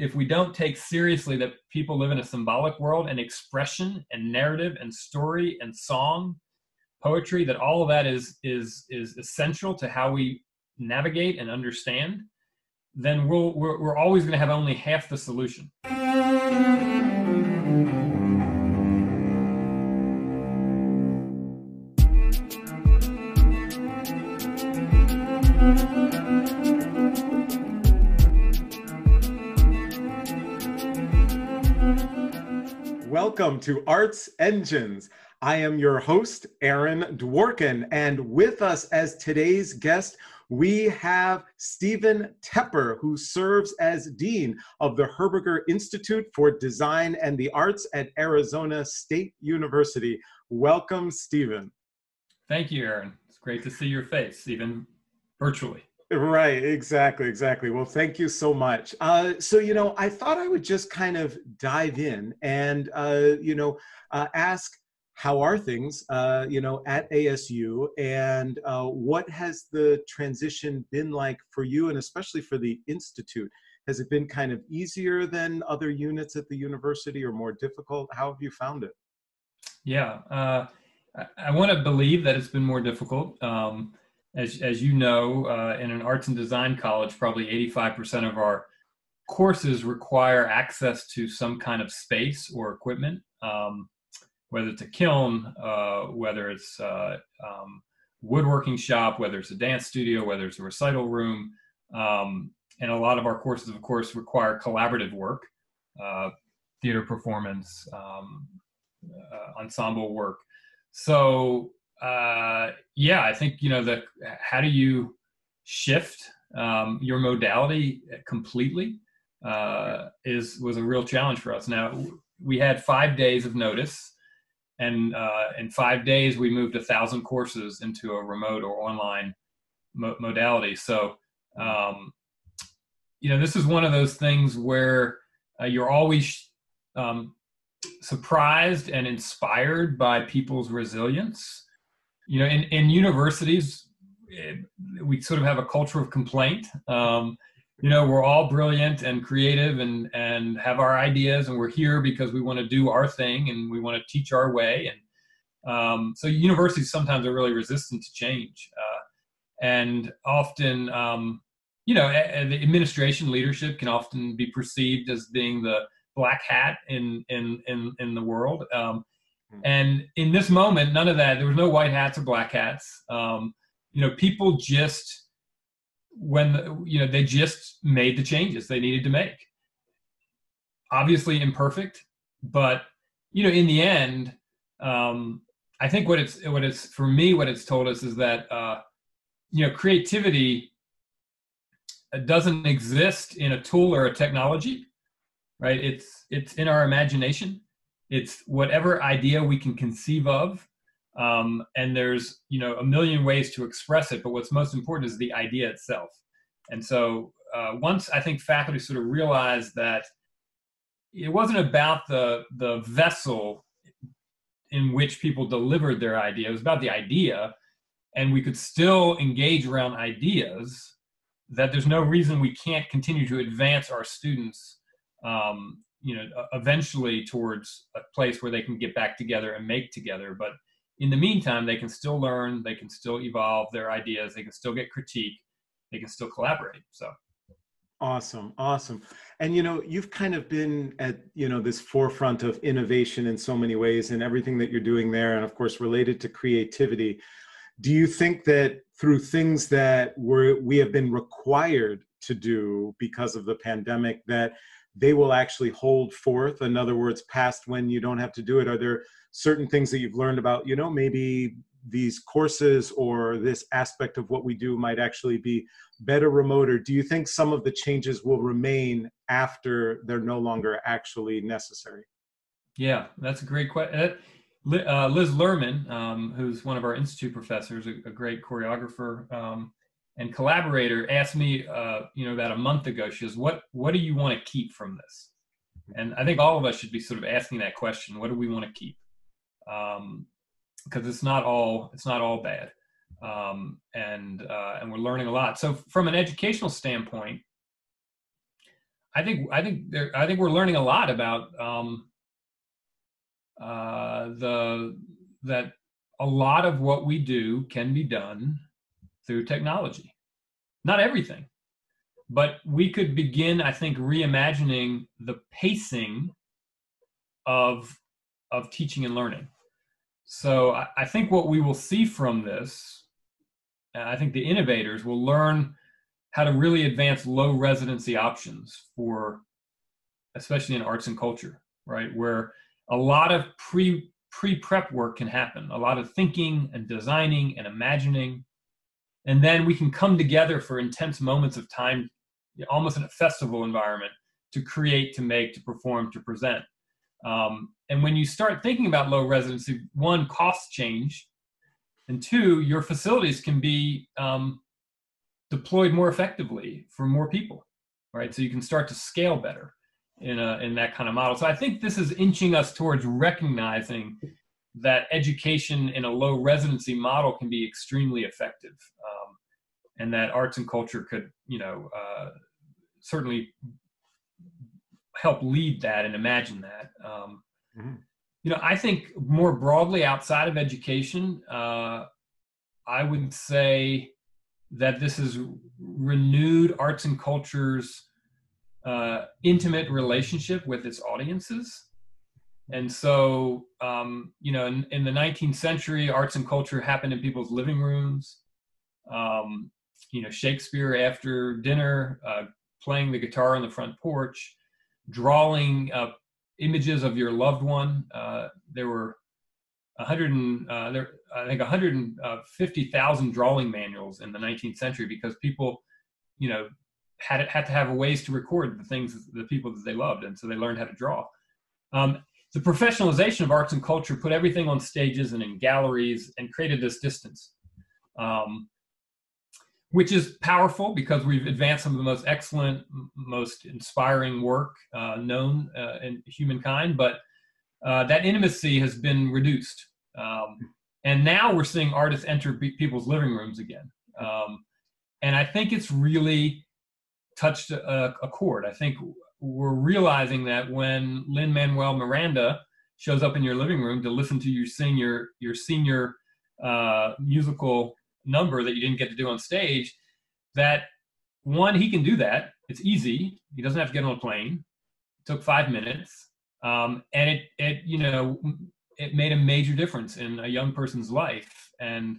if we don't take seriously that people live in a symbolic world and expression and narrative and story and song, poetry, that all of that is is is essential to how we navigate and understand, then we'll, we're, we're always going to have only half the solution. Welcome to Arts Engines. I am your host, Aaron Dworkin, and with us as today's guest, we have Stephen Tepper, who serves as Dean of the Herberger Institute for Design and the Arts at Arizona State University. Welcome, Stephen. Thank you, Aaron. It's great to see your face, even virtually. Right, exactly, exactly. Well, thank you so much. Uh, so, you know, I thought I would just kind of dive in and, uh, you know, uh, ask how are things, uh, you know, at ASU and uh, what has the transition been like for you and especially for the Institute? Has it been kind of easier than other units at the university or more difficult? How have you found it? Yeah, uh, I, I want to believe that it's been more difficult. Um, as, as you know, uh, in an arts and design college, probably 85% of our courses require access to some kind of space or equipment, um, whether it's a kiln, uh, whether it's uh, um, woodworking shop, whether it's a dance studio, whether it's a recital room. Um, and a lot of our courses, of course, require collaborative work, uh, theater performance, um, uh, ensemble work. So uh, yeah, I think you know the how do you shift um, your modality completely uh, is was a real challenge for us. Now we had five days of notice, and uh, in five days we moved a thousand courses into a remote or online mo- modality. So um, you know this is one of those things where uh, you're always um, surprised and inspired by people's resilience you know, in, in universities, we sort of have a culture of complaint. Um, you know, we're all brilliant and creative and and have our ideas, and we're here because we want to do our thing and we want to teach our way. And um, so, universities sometimes are really resistant to change, uh, and often, um, you know, the administration leadership can often be perceived as being the black hat in in in in the world. Um. And in this moment, none of that. There was no white hats or black hats. Um, you know, people just when you know they just made the changes they needed to make. Obviously imperfect, but you know, in the end, um, I think what it's what it's for me what it's told us is that uh, you know creativity doesn't exist in a tool or a technology, right? It's it's in our imagination it's whatever idea we can conceive of um, and there's you know a million ways to express it but what's most important is the idea itself. And so uh, once i think faculty sort of realized that it wasn't about the the vessel in which people delivered their idea it was about the idea and we could still engage around ideas that there's no reason we can't continue to advance our students um, you know eventually towards a place where they can get back together and make together but in the meantime they can still learn they can still evolve their ideas they can still get critique they can still collaborate so. Awesome awesome. And you know you've kind of been at you know this forefront of innovation in so many ways and everything that you're doing there and of course related to creativity. Do you think that through things that we're, we have been required to do because of the pandemic that they will actually hold forth. In other words past when you don't have to do it. Are there certain things that you've learned about you know maybe these courses or this aspect of what we do might actually be better remote? Or do you think some of the changes will remain after they're no longer actually necessary? Yeah that's a great question uh, liz lerman um, who's one of our institute professors a, a great choreographer um, and collaborator asked me, uh, you know, about a month ago. She says, "What what do you want to keep from this?" And I think all of us should be sort of asking that question: What do we want to keep? Um, because it's not all it's not all bad, um, and uh, and we're learning a lot. So from an educational standpoint, I think I think there, I think we're learning a lot about um, uh, the that a lot of what we do can be done through technology. Not everything, but we could begin, I think, reimagining the pacing of of teaching and learning. So I, I think what we will see from this, I think the innovators will learn how to really advance low residency options for especially in arts and culture right where a lot of pre pre prep work can happen a lot of thinking and designing and imagining and then we can come together for intense moments of time almost in a festival environment to create to make to perform to present um, and when you start thinking about low residency one costs change and two your facilities can be um, deployed more effectively for more people, right? So you can start to scale better in a in that kind of model. So I think this is inching us towards recognizing that education in a low residency model can be extremely effective, um, and that arts and culture could, you know, uh, certainly help lead that and imagine that. Um, mm-hmm. You know, I think more broadly outside of education, uh, I would say that this is renewed arts and culture's uh, intimate relationship with its audiences. And so, um, you know, in, in, the 19th century, arts and culture happened in people's living rooms. Um, you know, Shakespeare after dinner, uh, playing the guitar on the front porch, drawing uh, images of your loved one. Uh, there were 100 and, uh, there, I think 150,000 drawing manuals in the 19th century because people, you know, had had to have ways to record the things, the people that they loved, and so they learned how to draw. Um, the professionalization of arts and culture put everything on stages and in galleries and created this distance, um, which is powerful because we've advanced some of the most excellent, most inspiring work uh, known uh, in humankind, but uh, that intimacy has been reduced. Um, and now we're seeing artists enter people's living rooms again. Um, and I think it's really touched a, a chord. I think we're realizing that when Lin Manuel Miranda shows up in your living room to listen to you sing your your senior uh, musical number that you didn't get to do on stage, that one he can do that. It's easy. He doesn't have to get on a plane. It took five minutes, um, and it it you know it made a major difference in a young person's life and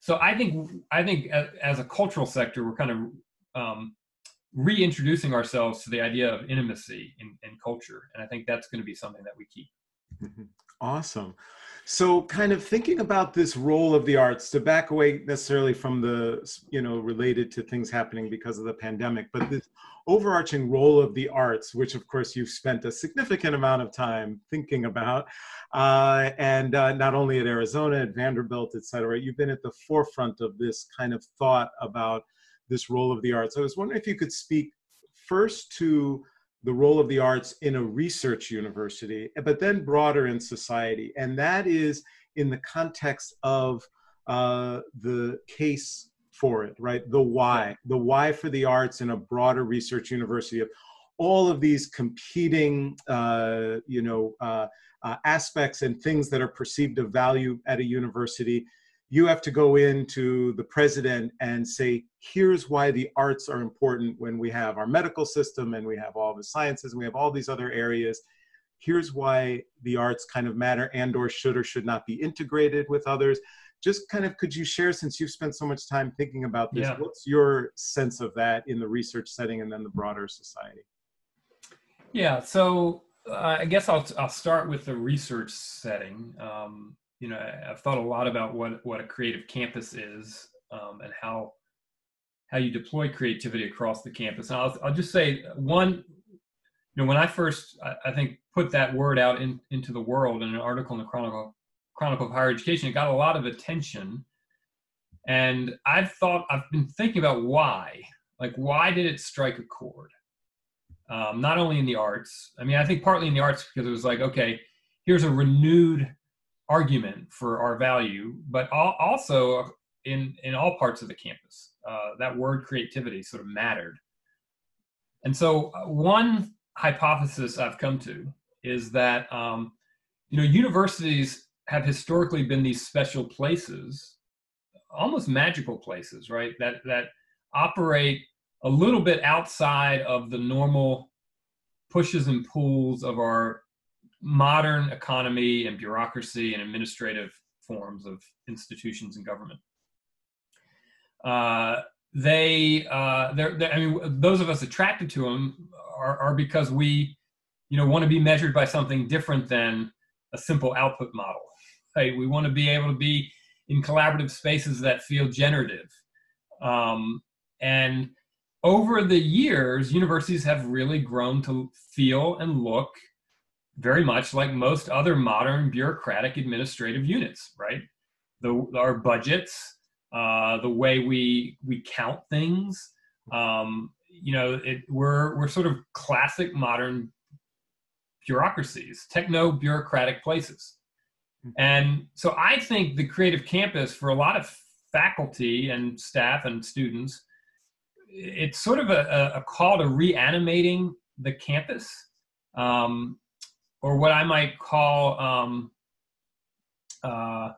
so i think i think as, as a cultural sector we're kind of um, reintroducing ourselves to the idea of intimacy in, culture. And i think that's going to be something that we keep. Mm-hmm. awesome. So kind of thinking about this role of the arts to back away necessarily from the you know related to things happening because of the pandemic but this overarching role of the arts which of course you've spent a significant amount of time thinking about uh, and uh, not only at arizona at vanderbilt et cetera you've been at the forefront of this kind of thought about this role of the arts i was wondering if you could speak first to the role of the arts in a research university, but then broader in society. And that is in the context of uh, the case for it, right? The why, the why for the arts in a broader research university of all of these competing, uh, you know, uh, uh aspects and things that are perceived of value at a university you have to go into the president and say, here's why the arts are important when we have our medical system and we have all the sciences and we have all these other areas. Here's why the arts kind of matter and or should or should not be integrated with others. Just kind of could you share, since you've spent so much time thinking about this, yeah. what's your sense of that in the research setting and then the broader society? Yeah, so uh, I guess I'll, I'll start with the research setting. Um, you know, I've thought a lot about what what a creative campus is um, and how how you deploy creativity across the campus. And I'll, I'll just say one, you know, when I first I, I think put that word out in, into the world in an article in the Chronicle Chronicle of Higher Education, it got a lot of attention. And I've thought I've been thinking about why, like why did it strike a chord? Um, not only in the arts. I mean, I think partly in the arts because it was like, okay, here's a renewed argument for our value, but also in in all parts of the campus. Uh, that word creativity sort of mattered. And so, uh, one hypothesis I've come to is that um, you know universities have historically been these special places, almost magical places, right? That that operate a little bit outside of the normal pushes and pulls of our modern economy and bureaucracy and administrative forms of institutions and government. Uh, they, uh, they're, they're, I mean, those of us attracted to them are, are because we, you know, want to be measured by something different than a simple output model. Right? We want to be able to be in collaborative spaces that feel generative. Um, and over the years, universities have really grown to feel and look very much like most other modern bureaucratic administrative units, right? The, our budgets, uh, the way we we count things, um, you know, it, we're we're sort of classic modern bureaucracies, techno bureaucratic places, hmm. and so I think the creative campus for a lot of faculty and staff and students, it's sort of a, a call to reanimating the campus. Um, or what I might call, um, uh,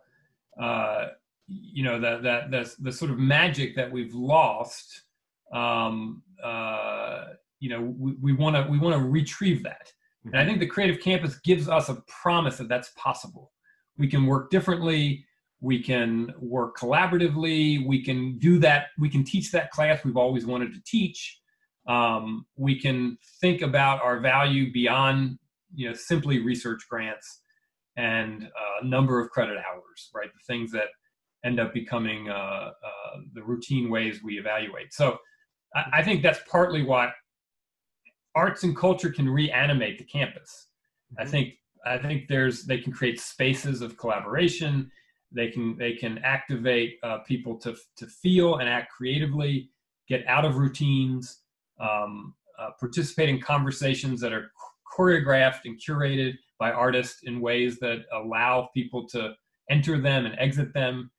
uh, you know, that that the, the sort of magic that we've lost. Um, uh, you know, we want to we want to retrieve that, and I mm-hmm. think the Creative Campus gives us a promise that that's possible. We can work differently. We can work collaboratively. We can do that. We can teach that class we've always wanted to teach. Um, we can think about our value beyond you know simply research grants and a number of credit hours, right? The things that end up becoming uh, uh, the routine ways we evaluate. So I, I, think that's partly why arts and culture can reanimate the campus. Mm-hmm. I think I think there's they can create spaces of collaboration. They can they can activate uh, people to to feel and act creatively, get out of routines, um, uh, participate in conversations that are choreographed and curated by artists in ways that allow people to enter them and exit them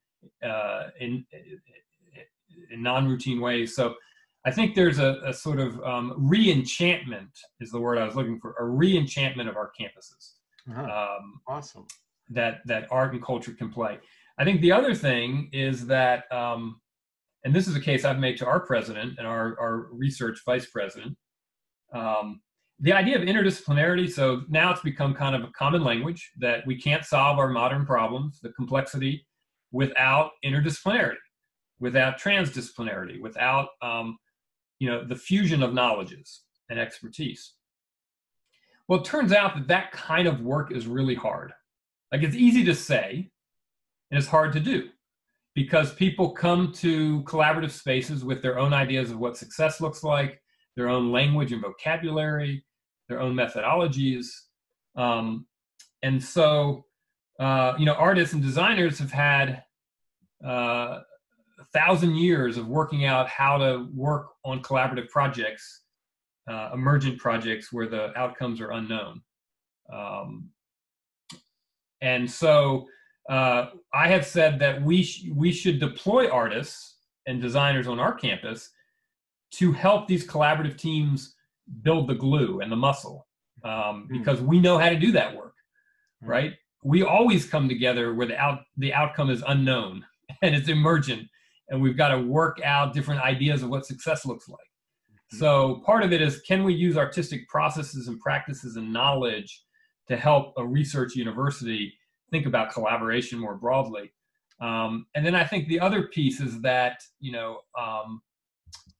uh, in, in non-routine ways. So I think there's a, a sort of um, re-enchantment is the word I was looking for, a re-enchantment of our campuses. Uh-huh. Um, awesome. That that art and culture can play. I think the other thing is that, um, and this is a case I've made to our president and our, our research vice president. Um, the idea of interdisciplinarity so now it's become kind of a common language that we can't solve our modern problems the complexity without interdisciplinarity without transdisciplinarity without um, you know the fusion of knowledges and expertise. Well it turns out that that kind of work is really hard. Like it's easy to say and it's hard to do because people come to collaborative spaces with their own ideas of what success looks like their own language and vocabulary, their own methodologies. Um, and so, uh, you know, artists and designers have had uh, a thousand years of working out how to work on collaborative projects, uh, emergent projects where the outcomes are unknown. Um, and so, uh, I have said that we sh- we should deploy artists and designers on our campus to help these collaborative teams build the glue and the muscle um, hmm. because we know how to do that work hmm. right we always come together where the, out, the outcome is unknown and it's emergent and we've got to work out different ideas of what success looks like hmm. so part of it is can we use artistic processes and practices and knowledge to help a research university think about collaboration more broadly um, and then i think the other piece is that you know um,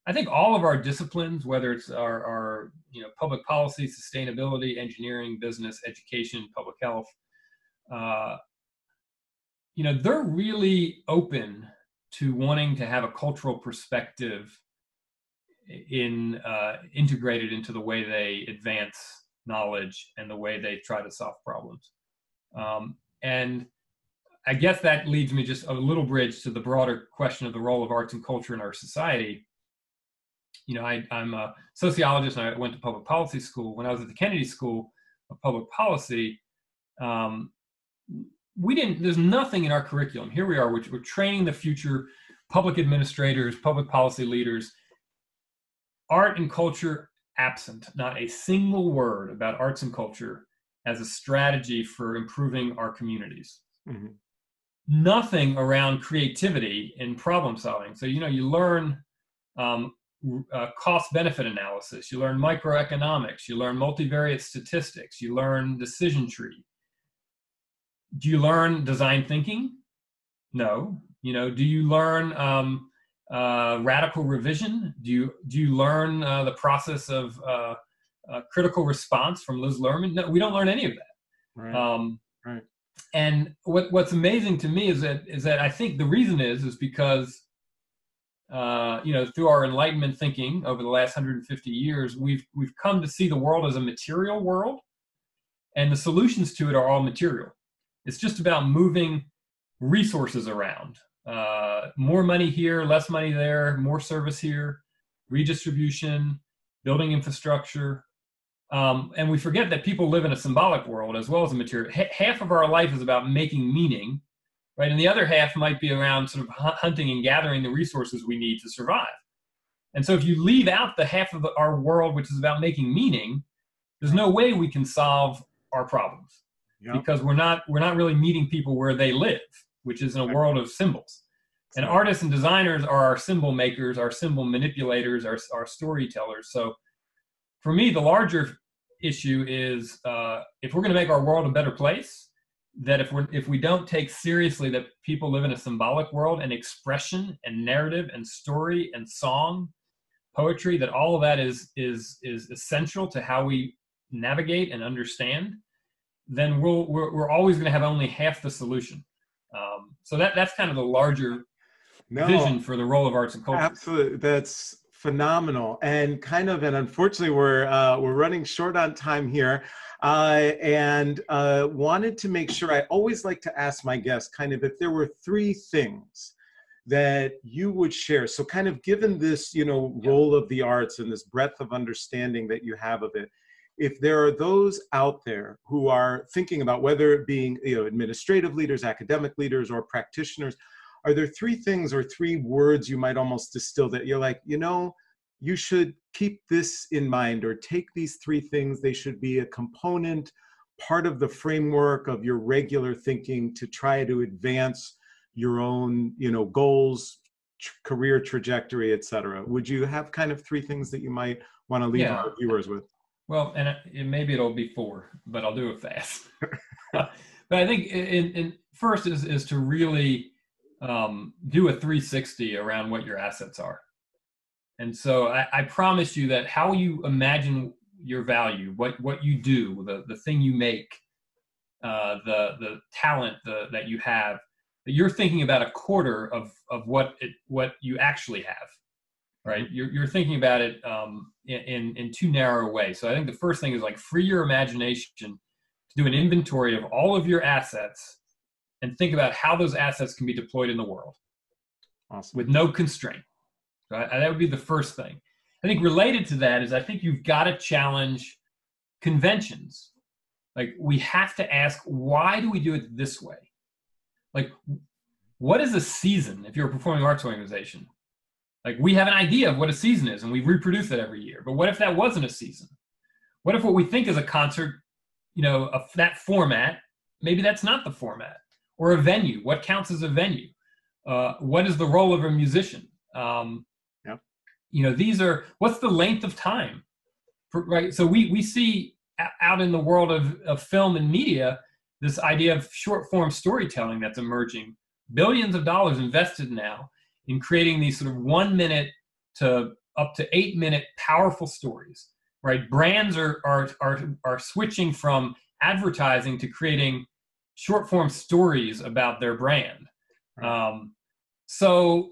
I think all of our disciplines, whether it's our, our you know public policy, sustainability, engineering, business, education, public health, uh, you know, they're really open to wanting to have a cultural perspective in uh, integrated into the way they advance knowledge and the way they try to solve problems. Um, and I guess that leads me just a little bridge to the broader question of the role of arts and culture in our society you know, I, am a sociologist and I went to public policy school. When I was at the Kennedy School of Public Policy, um, we didn't, there's nothing in our curriculum. Here we are, we're, we're training the future public administrators, public policy leaders. Art and culture absent, not a single word about arts and culture as a strategy for improving our communities. Mm-hmm. Nothing around creativity and problem solving. So, you know, you learn um, uh, cost benefit analysis, you learn microeconomics, you learn multivariate statistics, you learn decision tree. Do you learn design thinking? No. You know, do you learn um, uh, radical revision? Do you do you learn uh, the process of uh, uh, critical response from Liz Lerman? No, we don't learn any of that. Right. Um, right. And what what's amazing to me is that is that I think the reason is is because uh, you know through our Enlightenment thinking over the last 150 years, we've we've come to see the world as a material world, and the solutions to it are all material. It's just about moving resources around uh, more money here, less money there, more service here, redistribution, building infrastructure. Um, and we forget that people live in a symbolic world as well as a material. H- half of our life is about making meaning, right? And the other half might be around sort of hunting and gathering the resources we need to survive. And so if you leave out the half of our world which is about making meaning, there's no way we can solve our problems yep. because we're not we're not really meeting people where they live which is in a world of symbols. And artists and designers are our symbol makers, our symbol manipulators, our, our storytellers. So for me, the larger issue is uh, if we're going to make our world a better place, that if we if we don't take seriously that people live in a symbolic world and expression and narrative and story and song, poetry, that all of that is is is essential to how we navigate and understand, then we'll we're, we're always going to have only half the solution. Um, so that that's kind of the larger no, vision for the role of arts and culture. Absolutely, that's phenomenal, and kind of, and unfortunately, we're uh, we're running short on time here. Uh, and uh, wanted to make sure I always like to ask my guests kind of if there were three things that you would share. So, kind of given this, you know, role of the arts and this breadth of understanding that you have of it, if there are those out there who are thinking about whether it being you know administrative leaders academic leaders or practitioners are there three things or three words you might almost distill that you're like you know you should keep this in mind or take these three things they should be a component part of the framework of your regular thinking to try to advance your own you know goals career trajectory etc would you have kind of three things that you might want to leave yeah. our viewers with well, and uh, it, maybe it'll be four, but I'll do it fast. but I think in, in first is is to really um, do a 360 around what your assets are. And so I, I, promise you that how you imagine your value, what what you do, the the thing you make, uh, the the talent the, that you have, that you're thinking about a quarter of of what it what you actually have right? You're, you're thinking about it um, in, in too narrow a way. So I think the first thing is like free your imagination to do an inventory of all of your assets and think about how those assets can be deployed in the world awesome. with no constraint. Right? That would be the first thing. I think related to that is I think you've got to challenge conventions. Like we have to ask, why do we do it this way? Like, what is a season if you're a performing arts organization? Like we have an idea of what a season is and we reproduce it every year. But what if that wasn't a season? What if what we think is a concert, you know, a, that format, maybe that's not the format? Or a venue, what counts as a venue? Uh, what is the role of a musician? Um, yeah. You know, these are, what's the length of time? For, right. So we, we see out in the world of, of film and media, this idea of short form storytelling that's emerging. Billions of dollars invested now in creating these sort of one minute to up to eight minute powerful stories right brands are are are, are switching from advertising to creating short form stories about their brand um, so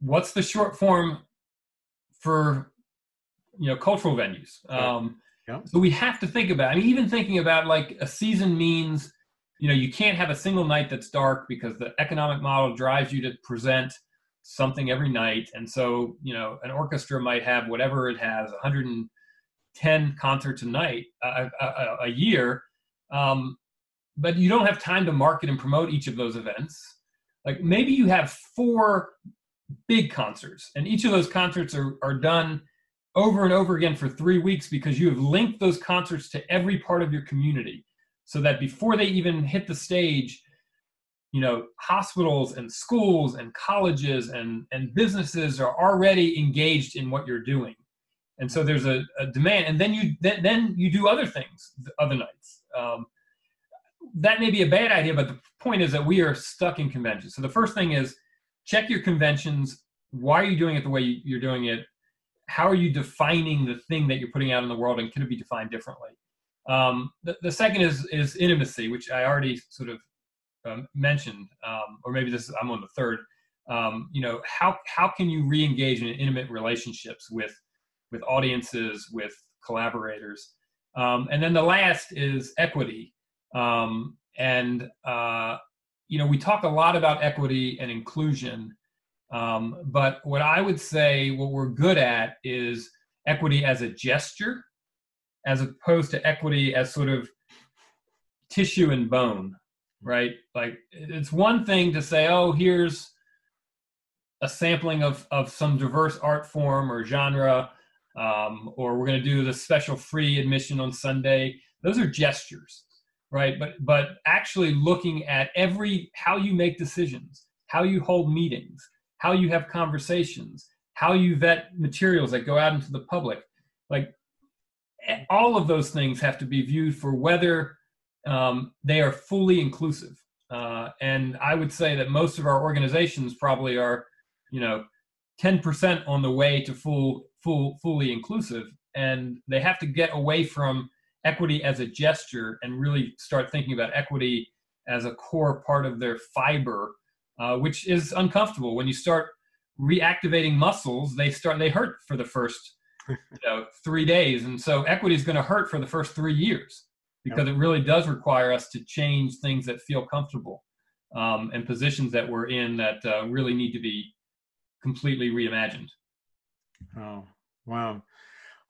what's the short form for you know cultural venues um, yeah. so we have to think about I mean, even thinking about like a season means you know you can't have a single night that's dark because the economic model drives you to present something every night. And so, you know, an orchestra might have whatever it has, 110 concerts a night, a, a, a year. Um, but you don't have time to market and promote each of those events. Like maybe you have four big concerts, and each of those concerts are, are done over and over again for three weeks because you have linked those concerts to every part of your community so that before they even hit the stage you know hospitals and schools and colleges and and businesses are already engaged in what you're doing and so there's a, a demand and then you then, then you do other things the other nights um, that may be a bad idea but the point is that we are stuck in conventions. So the first thing is check your conventions. Why are you doing it the way you're doing it? How are you defining the thing that you're putting out in the world and can it be defined differently? Um, the, the second is is intimacy which i already sort of um, mentioned, um, or maybe this is, I'm on the third. Um, you know, how how can you re-engage in intimate relationships with with audiences, with collaborators, um, and then the last is equity. Um, and uh, you know, we talk a lot about equity and inclusion, um, but what I would say, what we're good at is equity as a gesture, as opposed to equity as sort of tissue and bone right? Like it's one thing to say, oh, here's a sampling of of some diverse art form or genre, um, or we're going to do the special free admission on Sunday. Those are gestures, right? But but actually looking at every how you make decisions, how you hold meetings, how you have conversations, how you vet materials that go out into the public, like all of those things have to be viewed for whether um, they are fully inclusive. Uh, and I would say that most of our organizations probably are, you know, 10% on the way to full, full, fully inclusive. And they have to get away from equity as a gesture and really start thinking about equity as a core part of their fiber, uh, which is uncomfortable. When you start reactivating muscles, they start they hurt for the first you know, three days, and so equity is going to hurt for the first three years because yep. it really does require us to change things that feel comfortable um, and positions that we're in that uh, really need to be completely reimagined. Oh, wow.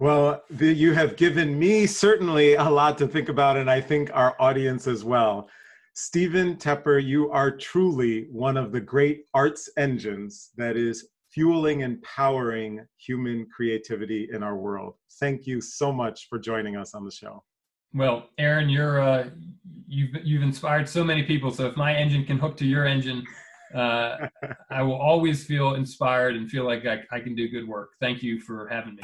Well, the, you have given me certainly a lot to think about, and I think our audience as well. Stephen Tepper, you are truly one of the great arts engines that is fueling and powering human creativity in our world. Thank you so much for joining us on the show. Well, Aaron, you're uh, you've you've inspired so many people. So if my engine can hook to your engine, uh, I will always feel inspired and feel like I, I can do good work. Thank you for having me.